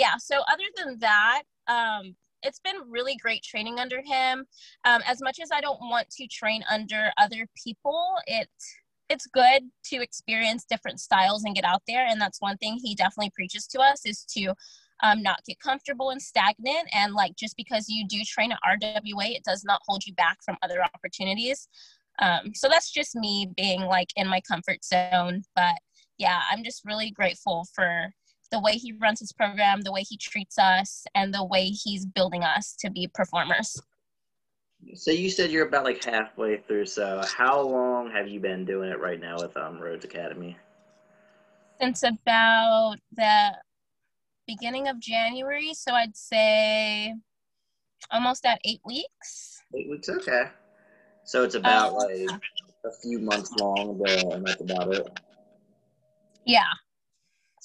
yeah so other than that um it's been really great training under him. Um, as much as i don't want to train under other people it it's good to experience different styles and get out there and that's one thing he definitely preaches to us is to um, not get comfortable and stagnant and like just because you do train at rwa it does not hold you back from other opportunities. Um, so that's just me being like in my comfort zone but yeah i'm just really grateful for the way he runs his program, the way he treats us, and the way he's building us to be performers. So you said you're about like halfway through. So how long have you been doing it right now with um, Rhodes Academy? Since about the beginning of January. So I'd say almost at eight weeks. Eight weeks, okay. So it's about um, like a few months long, and that's about it. Yeah.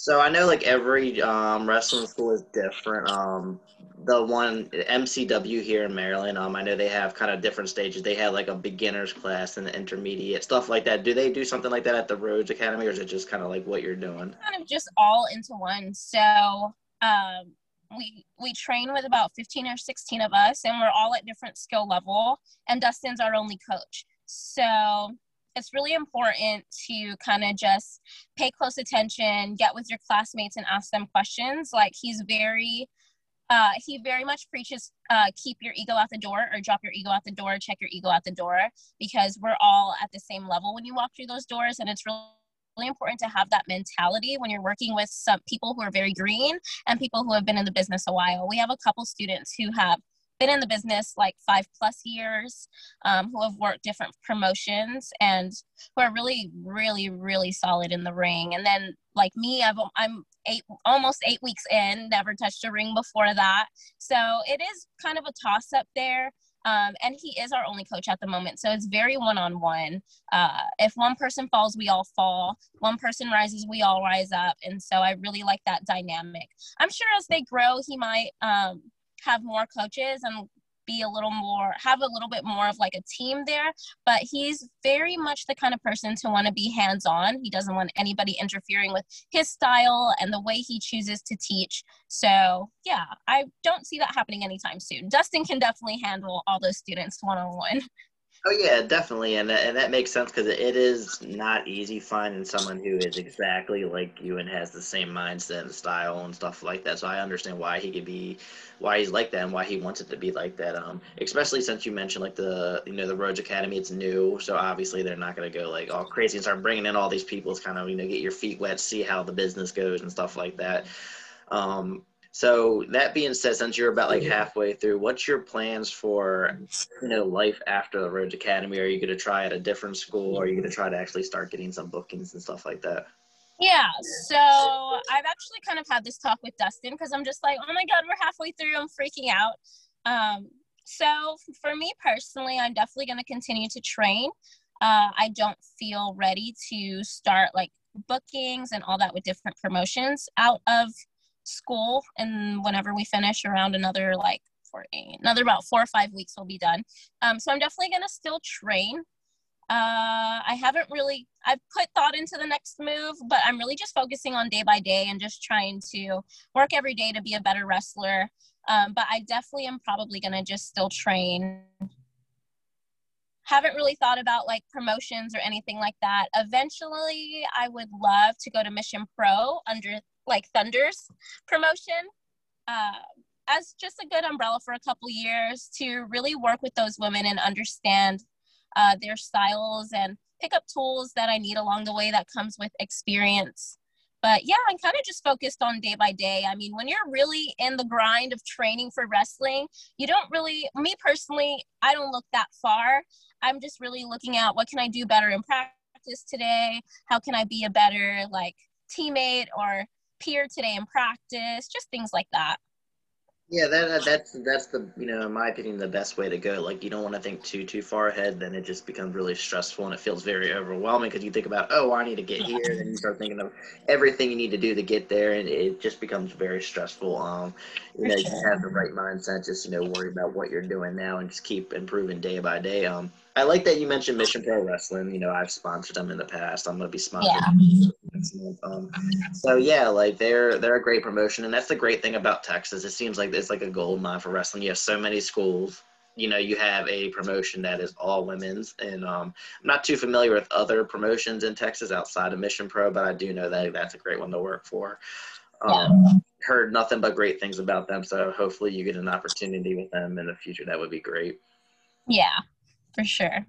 So I know like every um, wrestling school is different. Um, the one MCW here in Maryland, um, I know they have kind of different stages. They have like a beginners class and the intermediate stuff like that. Do they do something like that at the Rhodes Academy, or is it just kind of like what you're doing? Kind of just all into one. So um, we we train with about 15 or 16 of us, and we're all at different skill level. And Dustin's our only coach. So it's really important to kind of just pay close attention, get with your classmates and ask them questions. Like he's very uh, he very much preaches uh, keep your ego out the door or drop your ego out the door, check your ego out the door because we're all at the same level when you walk through those doors. And it's really, really important to have that mentality when you're working with some people who are very green and people who have been in the business a while. We have a couple students who have been in the business like five plus years, um, who have worked different promotions and who are really, really, really solid in the ring. And then like me, I've, I'm eight, almost eight weeks in, never touched a ring before that. So it is kind of a toss up there. Um, and he is our only coach at the moment. So it's very one on one. If one person falls, we all fall. One person rises, we all rise up. And so I really like that dynamic. I'm sure as they grow, he might um, have more coaches and be a little more have a little bit more of like a team there. But he's very much the kind of person to want to be hands on he doesn't want anybody interfering with his style and the way he chooses to teach. So yeah i don't see that happening anytime soon. Dustin can definitely handle all those students one on one Oh yeah, definitely, and and that makes sense because it is not easy finding someone who is exactly like you and has the same mindset and style and stuff like that. So I understand why he could be, why he's like that, and why he wants it to be like that. Um, especially since you mentioned like the you know the Rhodes Academy, it's new, so obviously they're not gonna go like all crazy and start bringing in all these people to kind of you know get your feet wet, see how the business goes and stuff like that. Um, so that being said, since you're about like halfway through, what's your plans for you know life after the Rhodes Academy? Are you going to try at a different school? Or are you going to try to actually start getting some bookings and stuff like that? Yeah, so I've actually kind of had this talk with Dustin because I'm just like, oh my god, we're halfway through. I'm freaking out. Um, so for me personally, I'm definitely going to continue to train. Uh, I don't feel ready to start like bookings and all that with different promotions out of school and whenever we finish around another like for another about four or five weeks we'll be done. Um, so i'm definitely going to still train. Uh, i haven't really i've put thought into the next move but i'm really just focusing on day by day and just trying to work every day to be a better wrestler. Um, but i definitely am probably going to just still train. Haven't really thought about like promotions or anything like that. Eventually, I would love to go to Mission Pro under like Thunder's promotion uh, as just a good umbrella for a couple years to really work with those women and understand uh, their styles and pick up tools that I need along the way that comes with experience. But yeah, I'm kind of just focused on day by day. I mean, when you're really in the grind of training for wrestling, you don't really, me personally, I don't look that far. I'm just really looking at what can I do better in practice today? How can I be a better like teammate or peer today in practice, just things like that. Yeah, that that's that's the you know in my opinion the best way to go. Like you don't want to think too too far ahead, then it just becomes really stressful and it feels very overwhelming because you think about oh I need to get here, and you start thinking of everything you need to do to get there, and it just becomes very stressful. Um, you know, you have the right mindset, just you know worry about what you're doing now and just keep improving day by day. Um, I like that you mentioned Mission Pro Wrestling. You know, I've sponsored them in the past. I'm going to be sponsoring yeah. Next month. Um, so yeah, like they're they're a great promotion, and that's the great thing about Texas. It seems like it's like a gold mine for wrestling. You have so many schools. You know, you have a promotion that is all women's, and um, I'm not too familiar with other promotions in Texas outside of Mission Pro, but I do know that that's a great one to work for. Um, yeah. Heard nothing but great things about them, so hopefully you get an opportunity with them in the future. That would be great. Yeah, for sure.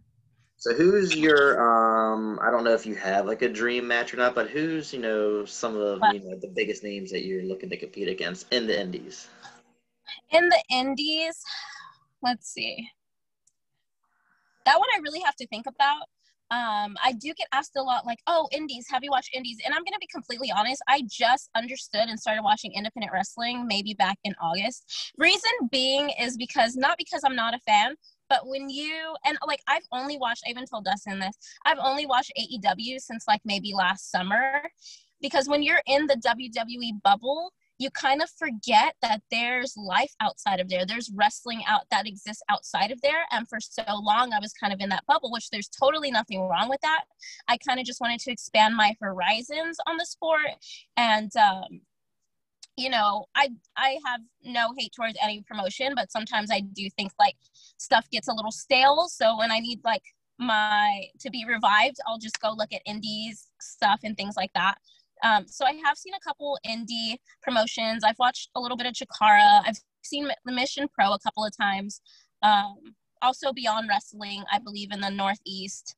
So who's your um I don't know if you have like a dream match or not, but who's, you know, some of you know the biggest names that you're looking to compete against in the indies? In the indies, let's see. That one I really have to think about. Um, I do get asked a lot, like, "Oh, indies, have you watched indies?" And I'm gonna be completely honest. I just understood and started watching independent wrestling maybe back in August. Reason being is because not because I'm not a fan, but when you and like I've only watched, I even told Dustin this. I've only watched AEW since like maybe last summer, because when you're in the WWE bubble, you kind of forget that there's life outside of there. There's wrestling out that exists outside of there. And for so long, I was kind of in that bubble, which there's totally nothing wrong with that. I kind of just wanted to expand my horizons on the sport and um, you know i i have no hate towards any promotion but sometimes i do think like stuff gets a little stale. So when i need like my to be revived i'll just go look at indies stuff and things like that. Um, so i have seen a couple indie promotions. I've watched a little bit of chikara. I've seen the mission pro a couple of times. Um, also beyond wrestling i believe in the northeast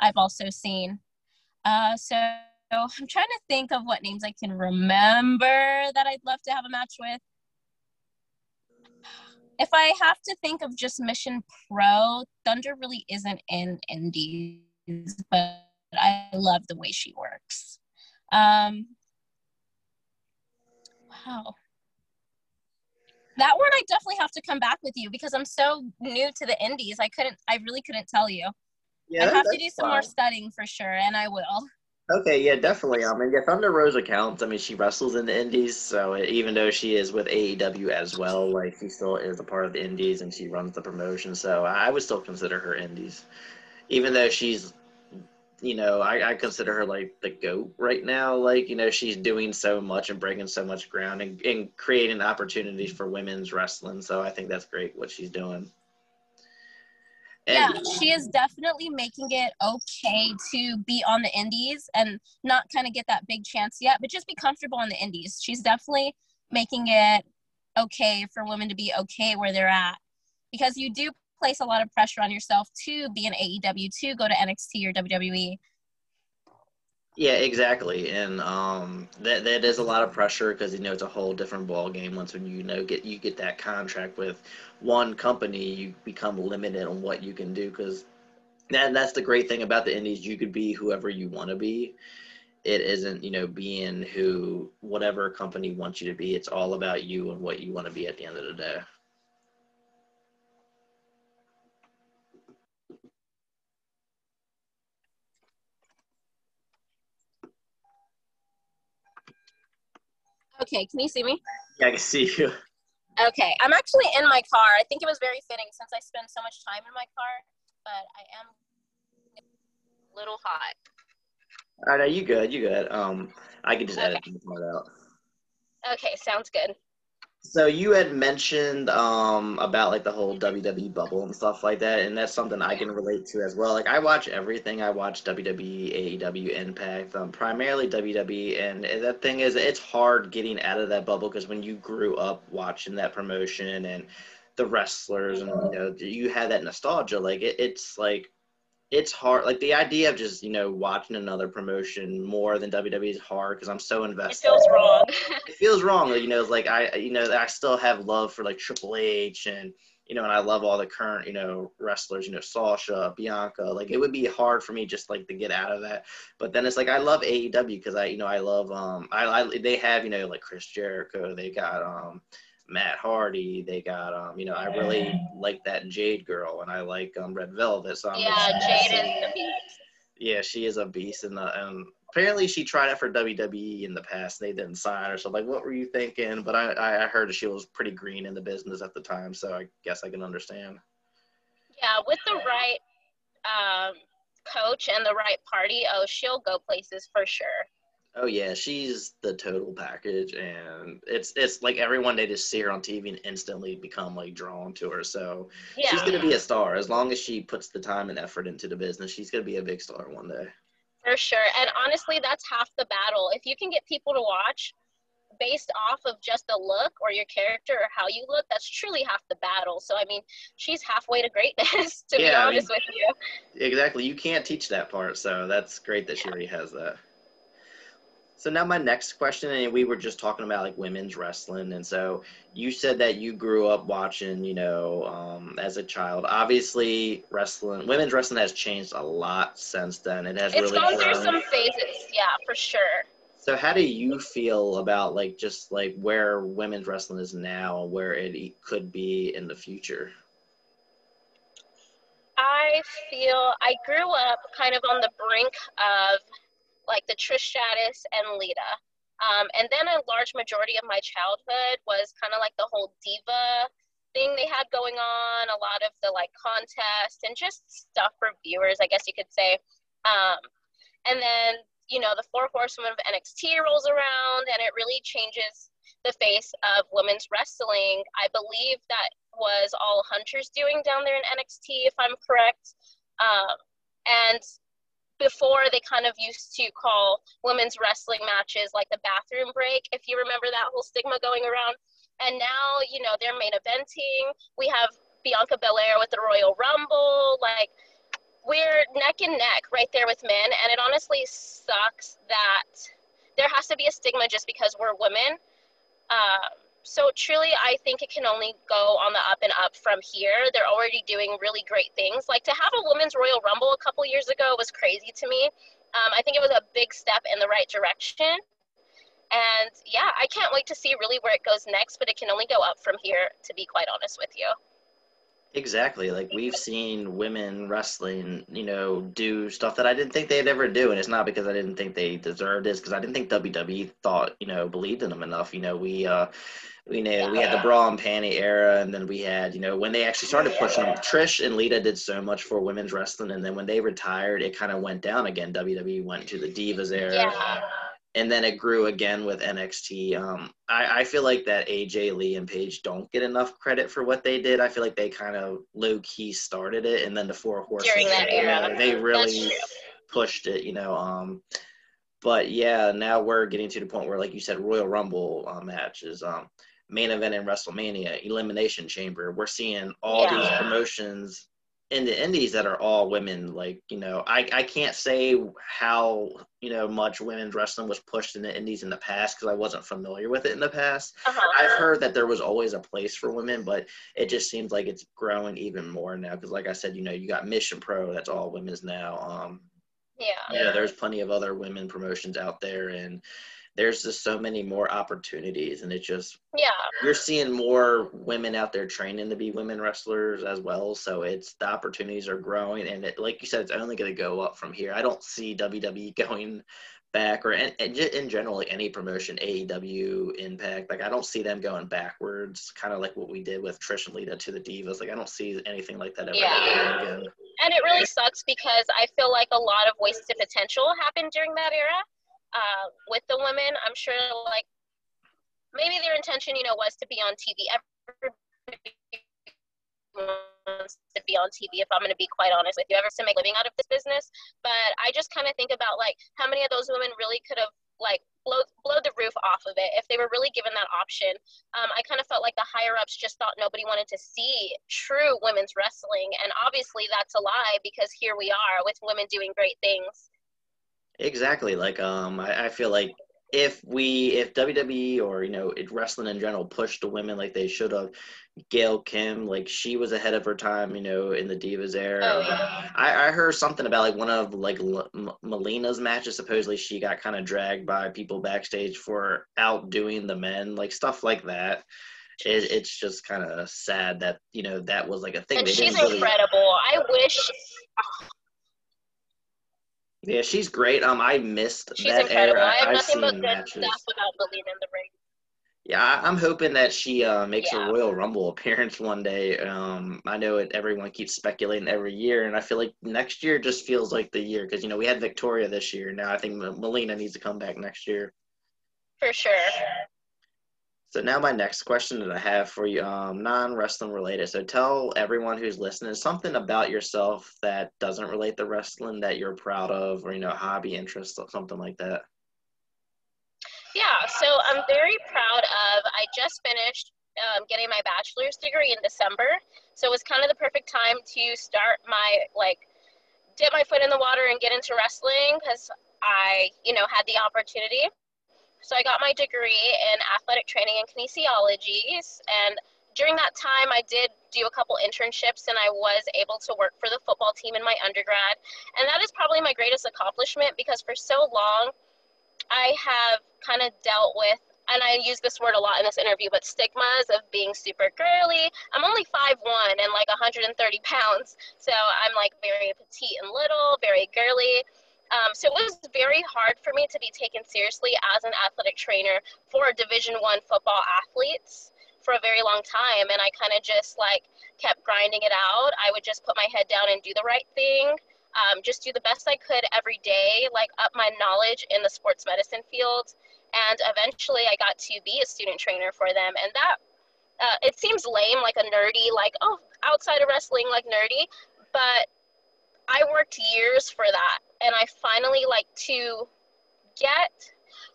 i've also seen. Uh, so so I'm trying to think of what names I can remember that I'd love to have a match with. If I have to think of just Mission Pro, Thunder really isn't in Indies, but I love the way she works. Um, wow. That one I definitely have to come back with you because I'm so new to the Indies. I couldn't, I really couldn't tell you. Yeah, I have to do some more studying for sure, and I will. Okay, yeah, definitely. I mean, yeah, Thunder Rosa counts. I mean, she wrestles in the Indies, so even though she is with AEW as well, like she still is a part of the Indies and she runs the promotion. So I would still consider her Indies, even though she's, you know, I, I consider her like the goat right now. Like, you know, she's doing so much and breaking so much ground and, and creating opportunities for women's wrestling. So I think that's great what she's doing yeah, she is definitely making it okay to be on the indies and not kind of get that big chance yet, but just be comfortable on the indies. She's definitely making it okay for women to be okay where they're at because you do place a lot of pressure on yourself to be an AEW, to go to NXT or WWE. Yeah, exactly, and um, that that is a lot of pressure because you know it's a whole different ball game. Once when you know get you get that contract with one company, you become limited on what you can do because that that's the great thing about the indies. You could be whoever you want to be. It isn't you know being who whatever company wants you to be. It's all about you and what you want to be at the end of the day. Okay, can you see me? Yeah, I can see you. Okay, I'm actually in my car. I think it was very fitting since I spend so much time in my car, but I am a little hot. All right, are you good? You good? Um, I can just okay. edit the part out. Okay, sounds good. So you had mentioned um, about like the whole WWE bubble and stuff like that, and that's something I can relate to as well. Like I watch everything. I watch WWE, AEW, Impact, um, primarily WWE, and that thing is, it's hard getting out of that bubble because when you grew up watching that promotion and the wrestlers, and you know, you had that nostalgia. Like it, it's like it's hard. Like the idea of just you know watching another promotion more than WWE is hard because I'm so invested. It feels wrong. it feels wrong. You know, it's like I you know I still have love for like Triple H and you know, and I love all the current you know wrestlers. You know, Sasha, Bianca. Like it would be hard for me just like to get out of that. But then it's like I love AEW because I you know I love um I, I they have you know like Chris Jericho. They got um Matt Hardy. They got um, you know, I really like that Jade girl, and I like um Red Velvet. So I'm yeah, Jade is the beast. Yeah, she is a beast, and and apparently she tried out for WWE in the past. And they didn't sign her, so like, what were you thinking? But I I heard she was pretty green in the business at the time, so I guess I can understand. Yeah, with the right um, coach and the right party, oh, she'll go places for sure. Oh yeah, she's the total package, and it's it's like everyone they just see her on TV and instantly become like drawn to her. So Yeah. she's gonna be a star as long as she puts the time and effort into the business. She's gonna be a big star one day. For sure. And honestly, that's half the battle. If you can get people to watch based off of just the look or your character or how you look, that's truly half the battle. So, I mean, she's halfway to greatness, to be Yeah, I mean- with you. Exactly. You can't teach that part, so that's great that she already has that. So now my next question, and we were just talking about like women's wrestling, and so you said that you grew up watching, you know, um, as a child. Obviously, wrestling, women's wrestling has changed a lot since then. It has It's really gone through some phases, yeah, for sure. So how do you feel about like just like where women's wrestling is now, and where it could be in the future? I feel I grew up kind of on the brink of like the Trish Stratus and Lita. Um, and then a large majority of my childhood was kind of like the whole diva thing they had going on, a lot of the like contests and just stuff for viewers, I guess you could say. Um, and then, you know, the Four Horsemen of NXT rolls around and it really changes the face of women's wrestling. I believe that was all Hunter's doing down there in NXT, if I'm correct. Um, and before they kind of used to call women's wrestling matches like the bathroom break, if you remember that whole stigma going around. And now, you know, they're main eventing. We have Bianca Belair with the Royal Rumble. Like, we're neck and neck right there with men. And it honestly sucks that there has to be a stigma just because we're women. Um, so truly, I think it can only go on the up and up from here. They're already doing really great things. Like to have a women's Royal Rumble a couple years ago was crazy to me. Um, I think it was a big step in the right direction. And yeah, I can't wait to see really where it goes next, but it can only go up from here, to be quite honest with you. Exactly. Like we've seen women wrestling, you know, do stuff that I didn't think they'd ever do, and it's not because I didn't think they deserved it, because I didn't think WWE thought, you know, believed in them enough. You know, we uh we know we had the bra and panty era, and then we had, you know, when they actually started pushing them. Trish and Lita did so much for women's wrestling, and then when they retired, it kind of went down again. WWE went to the Divas era. Yeah. and then it grew again with NXT. Um, I, I feel like that AJ Lee and Paige don't get enough credit for what they did. I feel like they kind of low key started it, and then the Four Horsemen During that era. they really pushed it, you know. Um, but yeah, now we're getting to the point where, like you said, Royal Rumble uh, matches, um, main event in WrestleMania, Elimination Chamber. We're seeing all Yeah. these promotions in the indies that are all women like you know i i can't say how you know much women's wrestling was pushed in the indies in the past because i wasn't familiar with it in the past Uh-huh. i've heard that there was always a place for women but it just seems like it's growing even more now because like i said you know you got mission pro that's all women's now um Yeah. know there's plenty of other women promotions out there and there's just so many more opportunities and it just Yeah. you're seeing more women out there training to be women wrestlers as well. So it's the opportunities are growing, and it, like you said, it's only going to go up from here. I don't see WWE going back, or in, in ge- in general like any promotion, AEW, Impact. Like I don't see them going backwards, kind of like what we did with Trish and Lita to the Divas. Like I don't see anything like that ever Yeah. happening again. and it really sucks because I feel like a lot of wasted potential happened during that era uh, with women. I'm sure like maybe their intention, you know, was to be on TV. Everybody wants to be on TV. If I'm going to be quite honest with you, ever to make a living out of this business. But I just kind of think about like how many of those women really could have like blow blow the roof off of it if they were really given that option. Um, I kind of felt like the higher ups just thought nobody wanted to see true women's wrestling, and obviously that's a lie because here we are with women doing great things. Exactly. Like um, I, I feel like if we, if WWE or you know, wrestling in general pushed the women like they should have, Gail Kim, like she was ahead of her time, you know, in the Divas era. Oh, yeah. I, I heard something about like one of like L- Melina's matches. Supposedly she got kind of dragged by people backstage for outdoing the men, like stuff like that. It, it's just kind of sad that you know that was like a thing. And They she's really- incredible. I wish Yeah, she's great. Um, I missed she's that incredible. era. I have I've nothing but seen good matches. stuff about Melina in the ring. Yeah, I'm hoping that she uh, makes Yeah. a Royal Rumble appearance one day. Um, I know it, everyone keeps speculating every year, and I feel like next year just feels like the year because you know we had Victoria this year. Now I think Melina needs to come back next year. For sure. So now my next question that I have for you, um, non-wrestling related. So tell everyone who's listening something about yourself that doesn't relate to wrestling that you're proud of, or you know, hobby, interest, or something like that. Yeah, so I'm very proud of. I just finished um, getting my bachelor's degree in December, so it was kind of the perfect time to start my like dip my foot in the water and get into wrestling because I, you know, had the opportunity. So I got my degree in athletic training and kinesiology, and during that time, I did do a couple internships, and I was able to work for the football team in my undergrad, and that is probably my greatest accomplishment because for so long. I have kind of dealt with, and I use this word a lot in this interview, but stigmas of being super girly. I'm only 5'1 and like 130 pounds, so I'm like very petite and little, very girly. Um, so it was very hard for me to be taken seriously as an athletic trainer for Division One football athletes for a very long time, and I kind of just like kept grinding it out. I would just put my head down and do the right thing um, just do the best I could every day, like up my knowledge in the sports medicine field. And eventually I got to be a student trainer for them. And that, uh, it seems lame, like a nerdy, like, oh, outside of wrestling, like nerdy. But I worked years for that. And I finally, like, to get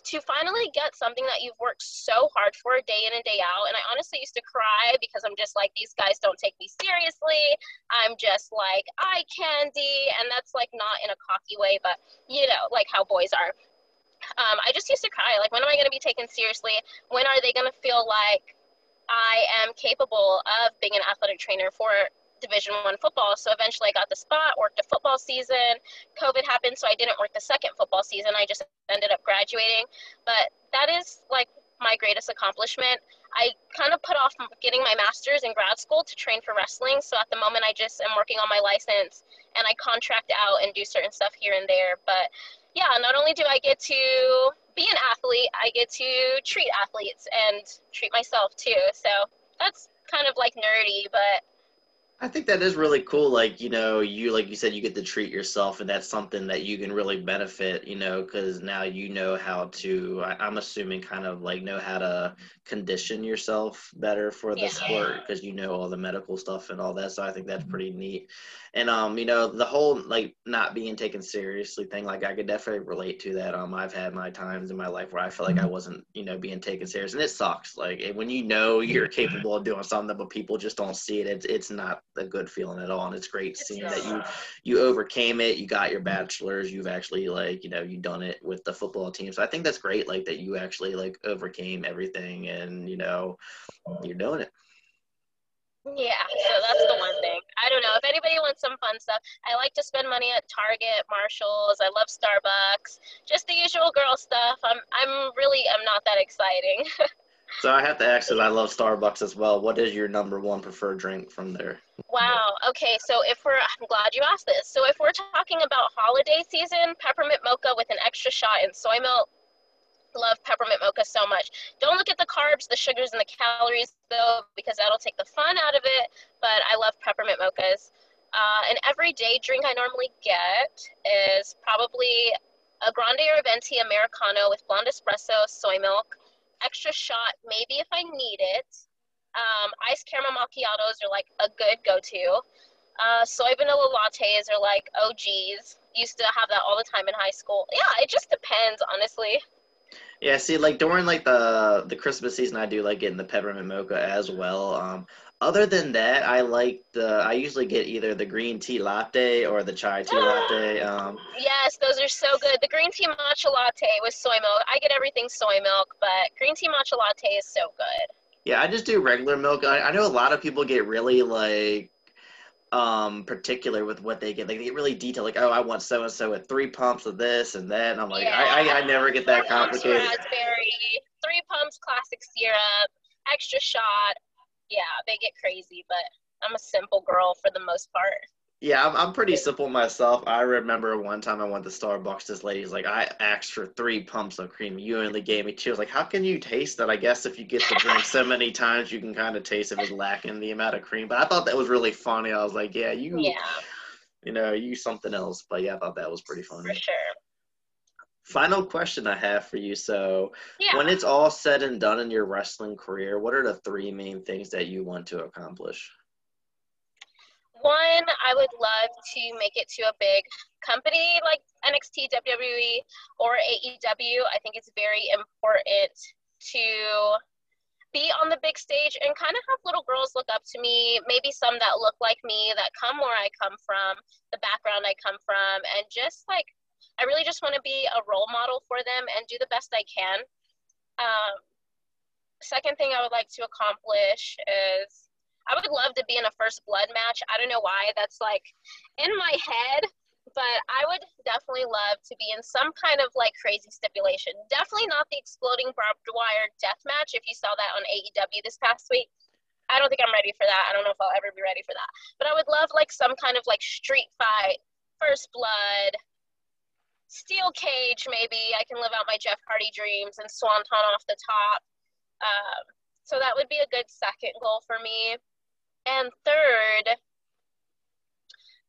to finally get something that you've worked so hard for day in and day out. And I honestly used to cry because I'm just like, these guys don't take me seriously. I'm just like eye candy. And that's like not in a cocky way, but you know, like how boys are. Um, I just used to cry. Like, when am I going to be taken seriously? When are they going to feel like I am capable of being an athletic trainer for division one football so eventually i got the spot worked a football season. Covid happened so i didn't work the second football season. I just ended up graduating. But that is like my greatest accomplishment. I kind of put off getting my master's in grad school to train for wrestling. So at the moment i just am working on my license and i contract out and do certain stuff here and there. But yeah not only do i get to be an athlete i get to treat athletes and treat myself too. So that's kind of like nerdy but I think that is really cool. Like, you know, you, like you said, you get to treat yourself, and that's something that you can really benefit, you know, because now you know how to, I, I'm assuming, kind of like know how to condition yourself better for the Yeah. sport because you know all the medical stuff and all that. So I think that's mm-hmm. pretty neat. And, um, you know, the whole like not being taken seriously thing, like I could definitely relate to that. Um, I've had my times in my life where I feel like I wasn't, you know, being taken serious, and it sucks. Like when you know you're capable of doing something, but people just don't see it, it's, it's not a good feeling at all. And it's great seeing that you you overcame it you got your bachelor's you've actually like you know you done it with the football team so i think that's great like that you actually like overcame everything and you know you're doing it Yeah, so that's the one thing. I don't know if anybody wants some fun stuff. I like to spend money at Target, Marshalls. I love Starbucks, just the usual girl stuff. I'm I'm really I'm not that exciting. so i have to ask because i love starbucks as well what is your number one preferred drink from there wow. Okay, so if we're I'm glad you asked this. So if we're talking about holiday season, peppermint mocha with an extra shot in soy milk. Love peppermint mocha so much. Don't look at the carbs, the sugars, and the calories though, because that'll take the fun out of it. But I love peppermint mochas. Uh, an everyday drink I normally get is probably a grande or a venti americano with blonde espresso, soy milk, extra shot, maybe if I need it. Um, iced caramel macchiatos are like a good go-to. Uh, soy vanilla lattes are like OGs. Used to have that all the time in high school. Yeah, it just depends, honestly. Yeah see like during like the the christmas season i do like getting the peppermint mocha as well um other than that i like the i usually get either the green tea latte or the chai tea latte um Yes, those are so good. The green tea matcha latte with soy milk. I get everything soy milk, but green tea matcha latte is so good. Yeah, I just do regular milk. I, I know a lot of people get really like um particular with what they get. Like they get really detailed, like, oh, I want so and so with three pumps of this and that. And I'm like, I, I, I never get that complicated. raspberry, three pumps classic syrup, extra shot. Yeah, they get crazy, but I'm a simple girl for the most part. Yeah, I'm, I'm pretty simple myself. I remember one time I went to Starbucks. This lady's like, I asked for three pumps of cream. You only gave me two. I was like, how can you taste that? I guess if you get the drink so many times, you can kind of taste if it's lacking the amount of cream. But I thought that was really funny. I was like, yeah, you, Yeah, you know, you something else. But yeah, I thought that was pretty funny. for sure. Final question I have for you. So, Yeah. when it's all said and done in your wrestling career, what are the three main things that you want to accomplish? One, I would love to make it to a big company like NXT, WWE, or AEW. I think it's very important to be on the big stage and kind of have little girls look up to me, maybe some that look like me, that come where I come from, the background I come from, and just like, I really just want to be a role model for them and do the best I can. Um, second thing I would like to accomplish is I would love to be in a first blood match. I don't know why that's like in my head, but I would definitely love to be in some kind of like crazy stipulation. Definitely not the exploding barbed wire death match if you saw that on AEW this past week. I don't think I'm ready for that. I don't know if I'll ever be ready for that. But I would love like some kind of like street fight, first blood, steel cage maybe. I can live out my Jeff Hardy dreams and swanton off the top. Um, so that would be a good second goal for me. And third,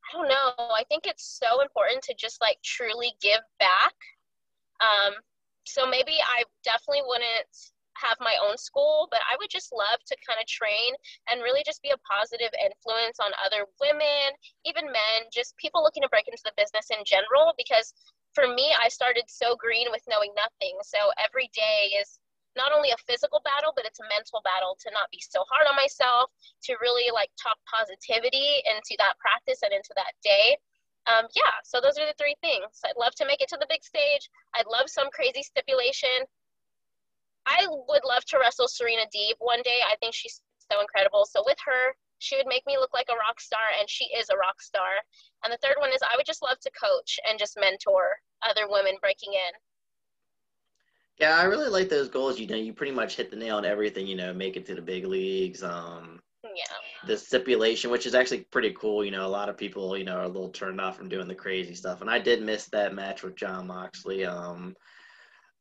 I don't know. I think it's so important to just like truly give back. Um, so maybe I definitely wouldn't have my own school, but I would just love to kind of train and really just be a positive influence on other women, even men, just people looking to break into the business in general. Because for me, I started so green with knowing nothing. So every day is not only a physical battle, but it's a mental battle to not be so hard on myself, to really like talk positivity into that practice and into that day. Um, yeah, so those are the three things. I'd love to make it to the big stage. I'd love some crazy stipulation. I would love to wrestle Serena Deeb one day. I think she's so incredible. So with her, she would make me look like a rock star, and she is a rock star. And the third one is I would just love to coach and just mentor other women breaking in. Yeah, I really like those goals. You know, you pretty much hit the nail on everything. You know, make it to the big leagues. Um, Yeah. the stipulation, which is actually pretty cool. You know, a lot of people, you know, are a little turned off from doing the crazy stuff. And I did miss that match with Jon Moxley. Um,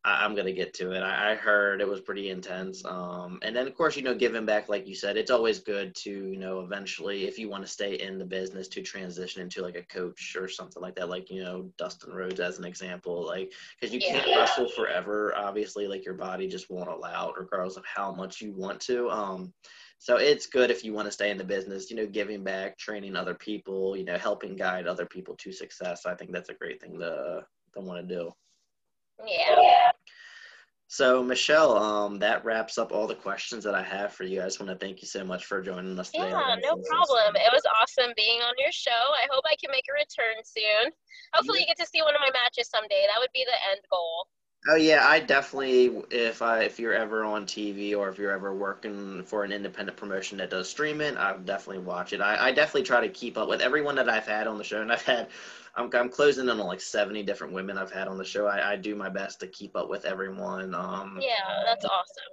I, I'm gonna get to it. I, I heard it was pretty intense. Um, and then of course, you know, giving back, like you said, it's always good to, you know, eventually, if you want to stay in the business, to transition into like a coach or something like that. Like you know, Dustin Rhodes as an example, like because you can't wrestle forever. Obviously, like your body just won't allow it, regardless of how much you want to. Um, so it's good if you want to stay in the business, you know, giving back, training other people, you know, helping guide other people to success. I think that's a great thing to to want to do. Yeah. So Michelle, um, that wraps up all the questions that I have for you. I just want to thank you so much for joining us today. Yeah, no problem. It was awesome being on your show. I hope I can make a return soon. Hopefully, you get to see one of my matches someday. That would be the end goal. Oh yeah, I definitely if I if you're ever on TV or if you're ever working for an independent promotion that does streaming, I would definitely watch it. I, I definitely try to keep up with everyone that I've had on the show, and I've had I'm I'm closing in on like 70 different women I've had on the show. I, I do my best to keep up with everyone. Um, Yeah, that's awesome.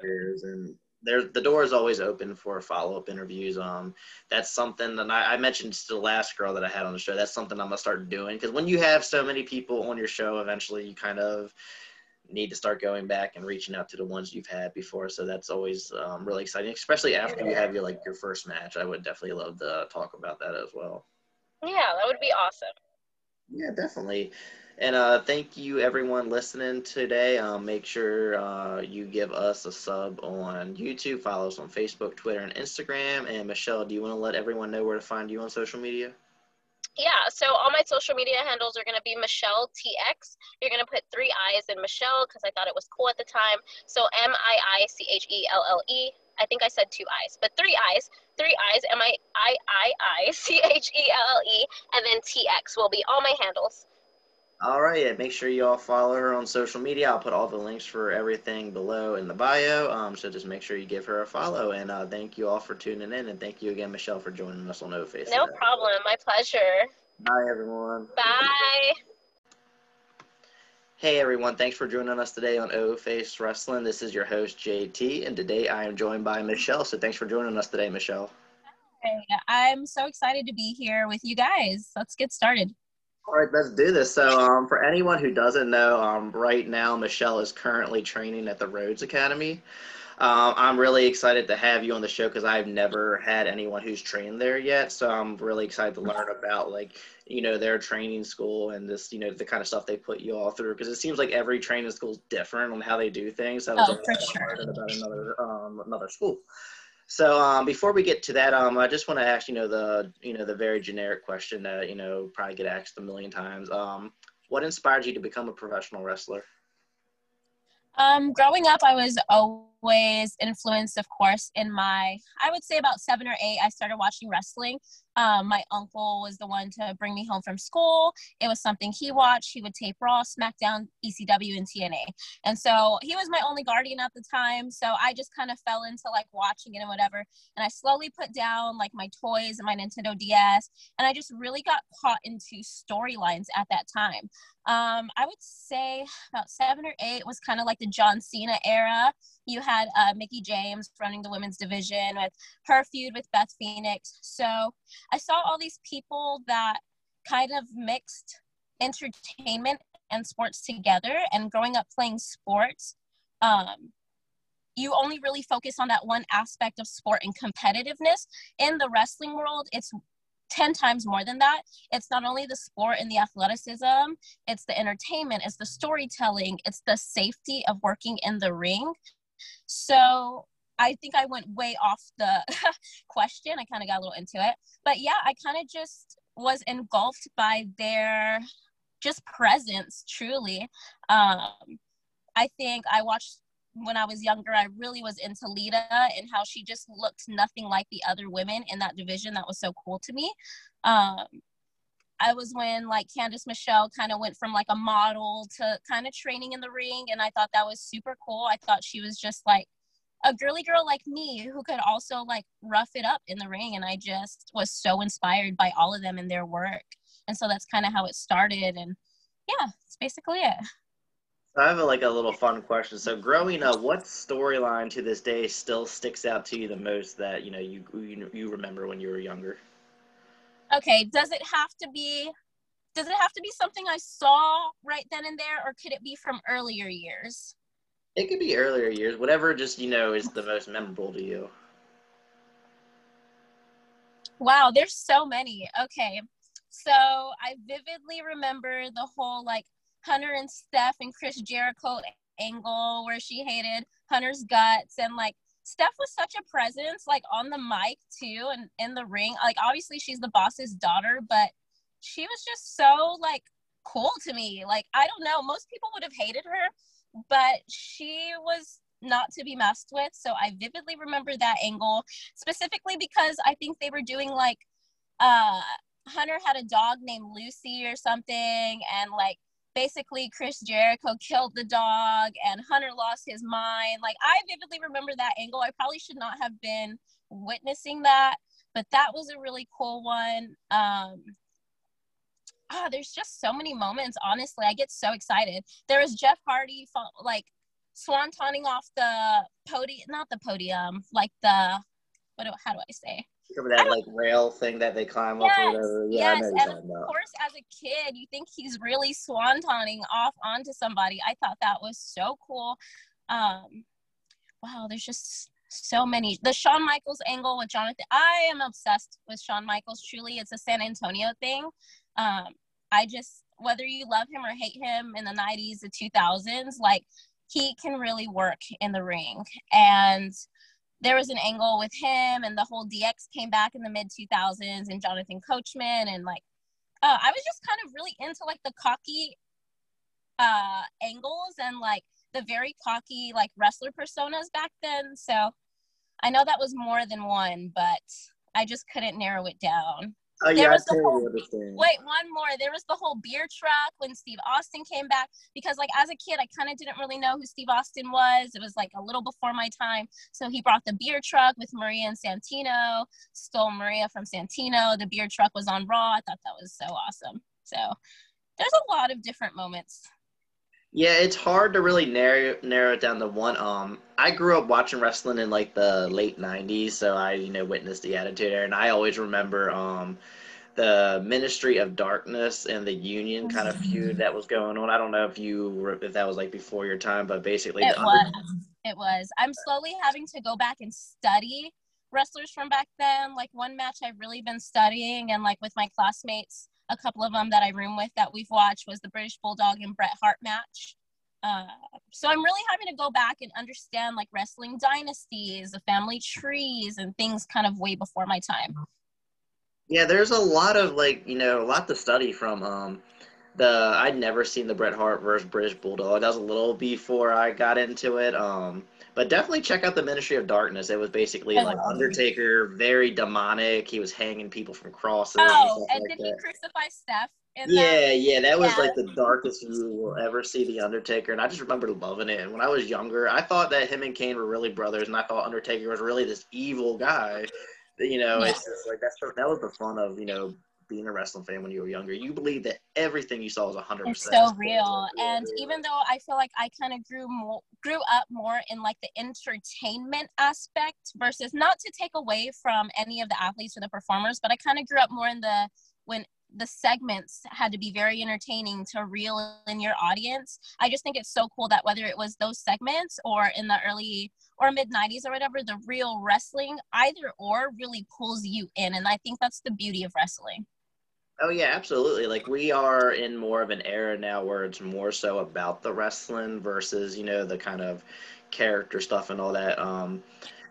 and there the door is always open for follow-up interviews um that's something that I, I mentioned to the last girl that i had on the show that's something i'm gonna start doing because when you have so many people on your show eventually you kind of need to start going back and reaching out to the ones you've had before so that's always um, really exciting especially after you have your like your first match i would definitely love to talk about that as well Yeah, that would be awesome. Yeah, definitely. And uh, thank you, everyone listening today. Um, make sure uh, you give us a sub on YouTube, follow us on Facebook, Twitter, and Instagram. And Michelle, do you want to let everyone know where to find you on social media? Yeah, so all my social media handles are going to be Michelle TX. You're going to put three I's in Michelle because I thought it was cool at the time. So M I I C H E L L E. I think I said two I's, but three I's. Three I's, M I I I I C H E L L E, and then TX will be all my handles. All right, yeah, make sure you all follow her on social media. I'll put all the links for everything below in the bio. Um, so just make sure you give her a follow. And uh, thank you all for tuning in. And thank you again, Michelle, for joining us on O Face. No problem. My pleasure. Bye, everyone. Bye. Hey everyone, thanks for joining us today on O Face Wrestling. This is your host JT, and today I am joined by Michelle. So thanks for joining us today, Michelle. Hey, I'm so excited to be here with you guys. Let's get started. All right, let's do this. So, um, for anyone who doesn't know, um, right now Michelle is currently training at the Rhodes Academy. Um, I'm really excited to have you on the show because I've never had anyone who's trained there yet. So I'm really excited to learn about like you know their training school and this you know the kind of stuff they put you all through because it seems like every training school is different on how they do things. So oh, for sure. About another um, another school. So um, before we get to that, um, I just want to ask you know the you know the very generic question that you know probably get asked a million times. Um, what inspired you to become a professional wrestler? Um, growing up, I was always influenced, of course, in my, I would say about seven or eight, I started watching wrestling. Um, my uncle was the one to bring me home from school. It was something he watched. He would tape Raw, SmackDown, ECW, and TNA. And so he was my only guardian at the time. So I just kind of fell into like watching it and whatever. And I slowly put down like my toys and my Nintendo DS. And I just really got caught into storylines at that time. Um, I would say about seven or eight was kind of like the John Cena era. You had uh, Mickie James running the women's division with her feud with Beth Phoenix. So I saw all these people that kind of mixed entertainment and sports together. And growing up playing sports, um, you only really focus on that one aspect of sport and competitiveness. In the wrestling world, it's 10 times more than that. It's not only the sport and the athleticism, it's the entertainment, it's the storytelling, it's the safety of working in the ring. So I think I went way off the question. I kind of got a little into it. But yeah, I kind of just was engulfed by their just presence, truly. Um, I think I watched when I was younger, I really was into Lita and how she just looked nothing like the other women in that division. That was so cool to me. Um, I was when like Candice Michelle kind of went from like a model to kind of training in the ring, and I thought that was super cool. I thought she was just like a girly girl like me who could also like rough it up in the ring, and I just was so inspired by all of them and their work. And so that's kind of how it started, and yeah, it's basically it. I have a, like a little fun question. So, growing up, what storyline to this day still sticks out to you the most that you know you you, you remember when you were younger? Okay, does it have to be? Does it have to be something I saw right then and there, or could it be from earlier years? It could be earlier years, whatever just you know is the most memorable to you. Wow, there's so many. Okay, so I vividly remember the whole like Hunter and Steph and Chris Jericho angle where she hated Hunter's guts and like Steph was such a presence like on the mic too and in the ring. Like obviously she's the boss's daughter, but she was just so like cool to me. Like I don't know, most people would have hated her, but she was not to be messed with. So I vividly remember that angle specifically because I think they were doing like uh Hunter had a dog named Lucy or something and like basically Chris Jericho killed the dog and Hunter lost his mind. Like I vividly remember that angle. I probably should not have been witnessing that, but that was a really cool one. Um ah, there's just so many moments. Honestly, I get so excited. There was Jeff Hardy like swantoning off the podium, not the podium, like the what do how do I say? Remember that like rail thing that they climb yes, up or whatever? Yeah, yes, and of course, as a kid, you think he's really swantoning off onto somebody. I thought that was so cool. Um, wow, there's just so many. The Shawn Michaels angle with Jonathan. I am obsessed with Shawn Michaels. Truly, it's a San Antonio thing. Um, I just whether you love him or hate him in the 90s, the 2000s, like he can really work in the ring and there was an angle with him and the whole DX came back in the mid 2000s and Jonathan Coachman and like uh, I was just kind of really into like the cocky uh, angles and like the very cocky like wrestler personas back then. So I know that was more than one, but I just couldn't narrow it down. Oh yeah, there was the whole, wait, one more. There was the whole beer truck when Steve Austin came back because, like, as a kid, I kind of didn't really know who Steve Austin was. It was like a little before my time. So he brought the beer truck with Maria and Santino, stole Maria from Santino. The beer truck was on Raw. I thought that was so awesome. So there's a lot of different moments. Yeah, it's hard to really narrow narrow it down to one. Um, I grew up watching wrestling in like the late '90s, so I you know witnessed the Attitude Era, and I always remember um the Ministry of Darkness and the Union kind of feud that was going on. I don't know if you were, if that was like before your time, but basically it was. It was. I'm slowly having to go back and study wrestlers from back then. Like one match I've really been studying, and like with my classmates, a couple of them that I room with that we've watched was the British Bulldog and Bret Hart match. Uh, so I'm really having to go back and understand like wrestling dynasties, the family trees, and things kind of way before my time. Yeah, there's a lot of like you know a lot to study from. Um, the I'd never seen the Bret Hart versus British Bulldog. That was a little before I got into it. Um, but definitely check out the Ministry of Darkness. It was basically like Undertaker, very demonic. He was hanging people from crosses. Oh, and, and like did that. he crucify Steph? yeah, that? yeah, that was yeah. like the darkest you will ever see the Undertaker, and I just remember loving it. And when I was younger, I thought that him and Kane were really brothers, and I thought Undertaker was really this evil guy. You know, yeah. it's just like that's that was the fun of you know being a wrestling fan when you were younger, you believe that everything you saw was 100%. It's so real. And even though I feel like I kind of grew more, grew up more in like the entertainment aspect versus not to take away from any of the athletes or the performers, but I kind of grew up more in the when the segments had to be very entertaining to reel in your audience. I just think it's so cool that whether it was those segments or in the early or mid 90s or whatever, the real wrestling, either or really pulls you in. And I think that's the beauty of wrestling. Oh yeah, absolutely. Like we are in more of an era now where it's more so about the wrestling versus, you know, the kind of character stuff and all that. Um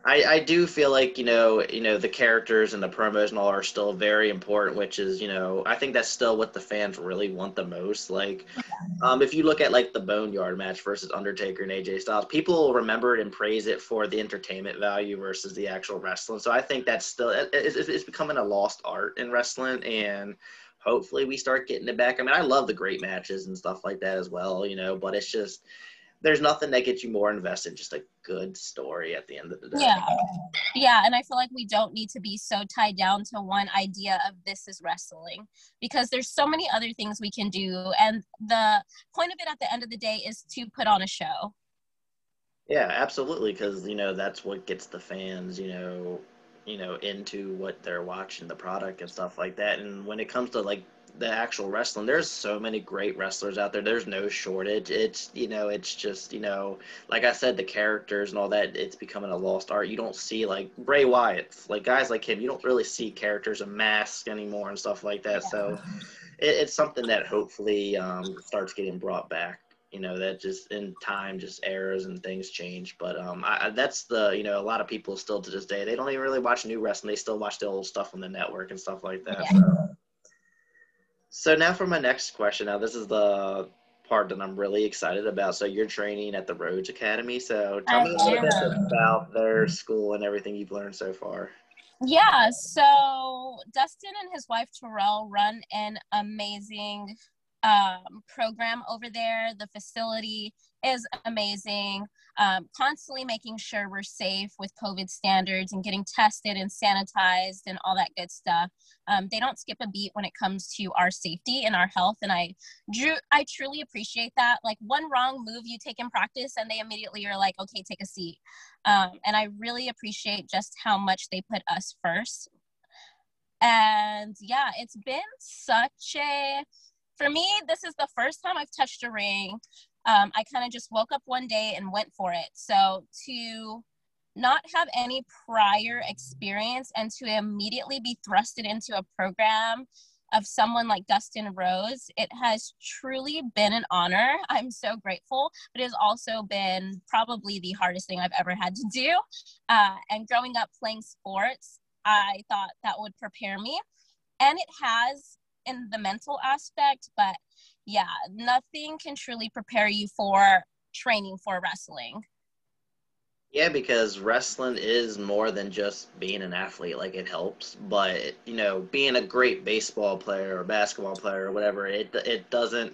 I, I do feel like you know you know the characters and the promos and all are still very important, which is you know I think that's still what the fans really want the most. Like, um, if you look at like the Boneyard match versus Undertaker and AJ Styles, people remember it and praise it for the entertainment value versus the actual wrestling. So I think that's still it, it's, it's becoming a lost art in wrestling, and hopefully we start getting it back. I mean, I love the great matches and stuff like that as well, you know, but it's just there's nothing that gets you more invested just a good story at the end of the day. Yeah. Yeah and i feel like we don't need to be so tied down to one idea of this is wrestling because there's so many other things we can do and the point of it at the end of the day is to put on a show. Yeah absolutely because you know that's what gets the fans you know you know into what they're watching the product and stuff like that and when it comes to like the actual wrestling. There's so many great wrestlers out there. There's no shortage. It's you know it's just you know like i said the characters and all that it's becoming a lost art. You don't see like bray wyatt like guys like him you don't really see characters in masks anymore and stuff like that. So it, it's something that hopefully um, starts getting brought back you know that just in time just errors and things change. But um I, that's the you know a lot of people still to this day they don't even really watch new wrestling. They still watch the old stuff on the network and stuff like that. Yeah. so so now for my next question. Now this is the part that I'm really excited about. So you're training at the Rhodes Academy. So tell I me a little bit about their school and everything you've learned so far. Yeah, so Dustin and his wife Terrell run an amazing um, program over there. The facility is amazing. Um, constantly making sure we're safe with COVID standards and getting tested and sanitized and all that good stuff. Um, they don't skip a beat when it comes to our safety and our health, and I drew. I truly appreciate that. Like one wrong move you take in practice, and they immediately are like, "Okay, take a seat." Um, and I really appreciate just how much they put us first. And yeah, it's been such a for me, this is the first time I've touched a ring. Um, I kind of just woke up one day and went for it. So to not have any prior experience and to immediately be thrusted into a program of someone like Dustin Rhodes, it has truly been an honor. I'm so grateful, but it has also been probably the hardest thing I've ever had to do. Uh, and growing up playing sports, I thought that would prepare me. And it has in the mental aspect, but yeah, nothing can truly prepare you for training for wrestling. Yeah, because wrestling is more than just being an athlete. Like it helps, but you know, being a great baseball player or basketball player or whatever, it it doesn't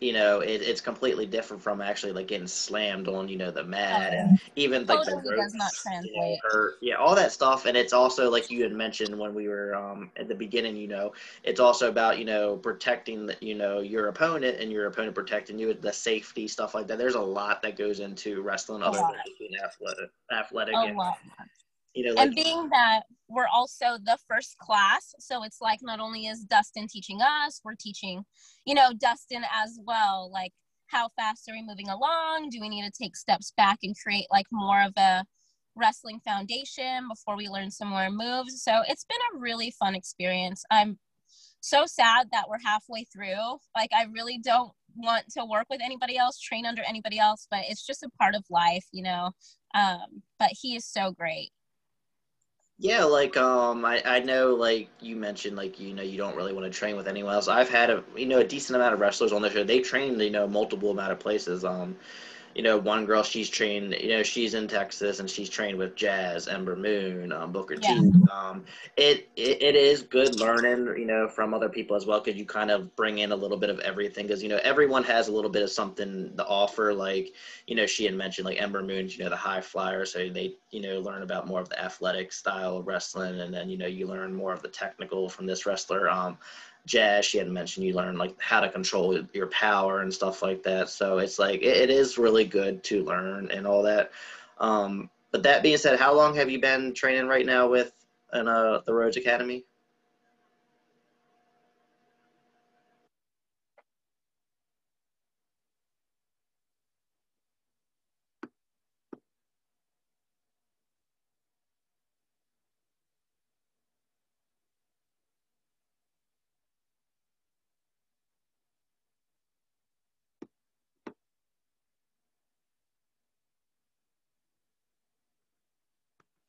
you know, it, it's completely different from actually like getting slammed on, you know, the mat and even like totally the ropes, does not you know, translate. yeah, all that stuff. And it's also like you had mentioned when we were um, at the beginning, you know, it's also about you know protecting the, you know your opponent and your opponent protecting you, the safety stuff like that. There's a lot that goes into wrestling, A other lot. than being athletic, athletic, A and lot. you know, like and being that we're also the first class. So it's like not only is dustin teaching us we're teaching you know dustin as well like how fast are we moving along? Do we need to take steps back and create like more of a wrestling foundation before we learn some more moves? So it's been a really fun experience. I'm so sad that we're halfway through. Like i really don't want to work with anybody else train under anybody else but it's just a part of life you know? Um, but he is so great Yeah, like um, I, I know like you mentioned like you know you don't really want to train with anyone else. I've had a you know a decent amount of wrestlers on the show. They train you know multiple amount of places. Um, you know one girl she's trained you know she's in Texas and she's trained with Jazz, Ember Moon, um, Booker T. Um, it, it it is good learning you know from other people as well because you kind of bring in a little bit of everything because you know everyone has a little bit of something to offer. Like you know she had mentioned like Ember Moon's you know the high flyer, so they you know learn about more of the athletic style of wrestling, and then you know you learn more of the technical from this wrestler. Um, Jazz, she had mentioned you learn like how to control your power and stuff like that. So it's like it, it is really good to learn and all that. Um, but that being said, how long have you been training right now with in uh, the Rhodes Academy?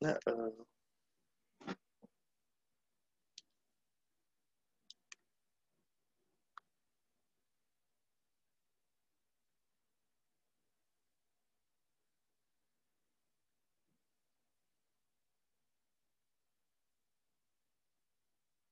Uh-oh.